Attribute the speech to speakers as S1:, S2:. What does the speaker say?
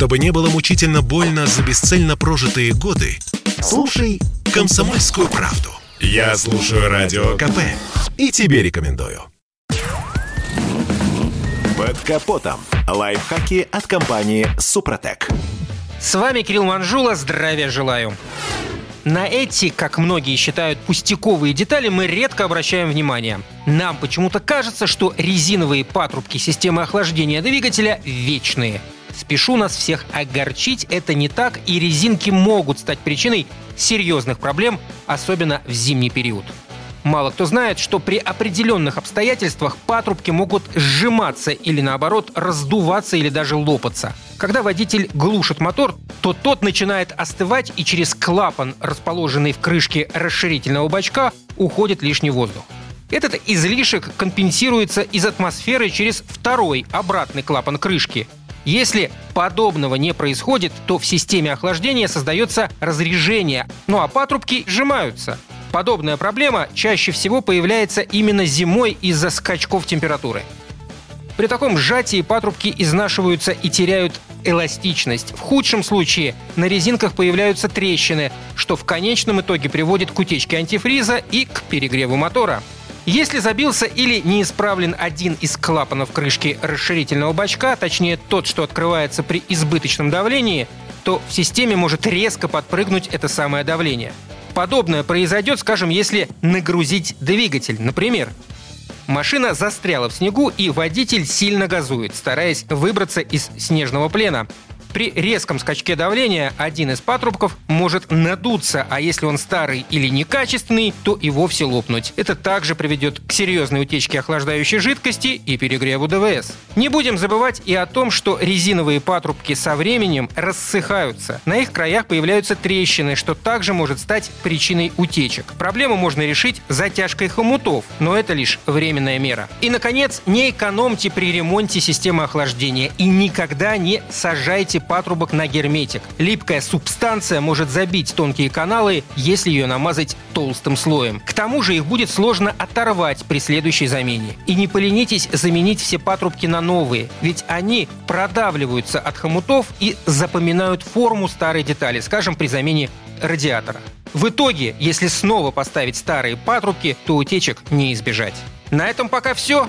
S1: Чтобы не было мучительно больно за бесцельно прожитые годы, слушай «Комсомольскую правду». Я слушаю Радио КП и тебе рекомендую.
S2: Под капотом. Лайфхаки от компании «Супротек».
S3: С вами Кирилл Манжула. Здравия желаю. На эти, как многие считают, пустяковые детали мы редко обращаем внимание. Нам почему-то кажется, что резиновые патрубки системы охлаждения двигателя вечные. Спешу нас всех огорчить, это не так, и резинки могут стать причиной серьезных проблем, особенно в зимний период. Мало кто знает, что при определенных обстоятельствах патрубки могут сжиматься или наоборот раздуваться или даже лопаться. Когда водитель глушит мотор, то тот начинает остывать и через клапан, расположенный в крышке расширительного бачка, уходит лишний воздух. Этот излишек компенсируется из атмосферы через второй обратный клапан крышки. Если подобного не происходит, то в системе охлаждения создается разрежение, ну а патрубки сжимаются – Подобная проблема чаще всего появляется именно зимой из-за скачков температуры. При таком сжатии патрубки изнашиваются и теряют эластичность. В худшем случае на резинках появляются трещины, что в конечном итоге приводит к утечке антифриза и к перегреву мотора. Если забился или не исправлен один из клапанов крышки расширительного бачка, точнее тот, что открывается при избыточном давлении, то в системе может резко подпрыгнуть это самое давление – Подобное произойдет, скажем, если нагрузить двигатель. Например, машина застряла в снегу, и водитель сильно газует, стараясь выбраться из снежного плена. При резком скачке давления один из патрубков может надуться, а если он старый или некачественный, то и вовсе лопнуть. Это также приведет к серьезной утечке охлаждающей жидкости и перегреву ДВС. Не будем забывать и о том, что резиновые патрубки со временем рассыхаются. На их краях появляются трещины, что также может стать причиной утечек. Проблему можно решить затяжкой хомутов, но это лишь временная мера. И, наконец, не экономьте при ремонте системы охлаждения и никогда не сажайте патрубок на герметик. Липкая субстанция может забить тонкие каналы, если ее намазать толстым слоем. К тому же их будет сложно оторвать при следующей замене. И не поленитесь заменить все патрубки на новые, ведь они продавливаются от хомутов и запоминают форму старой детали, скажем, при замене радиатора. В итоге, если снова поставить старые патрубки, то утечек не избежать. На этом пока все.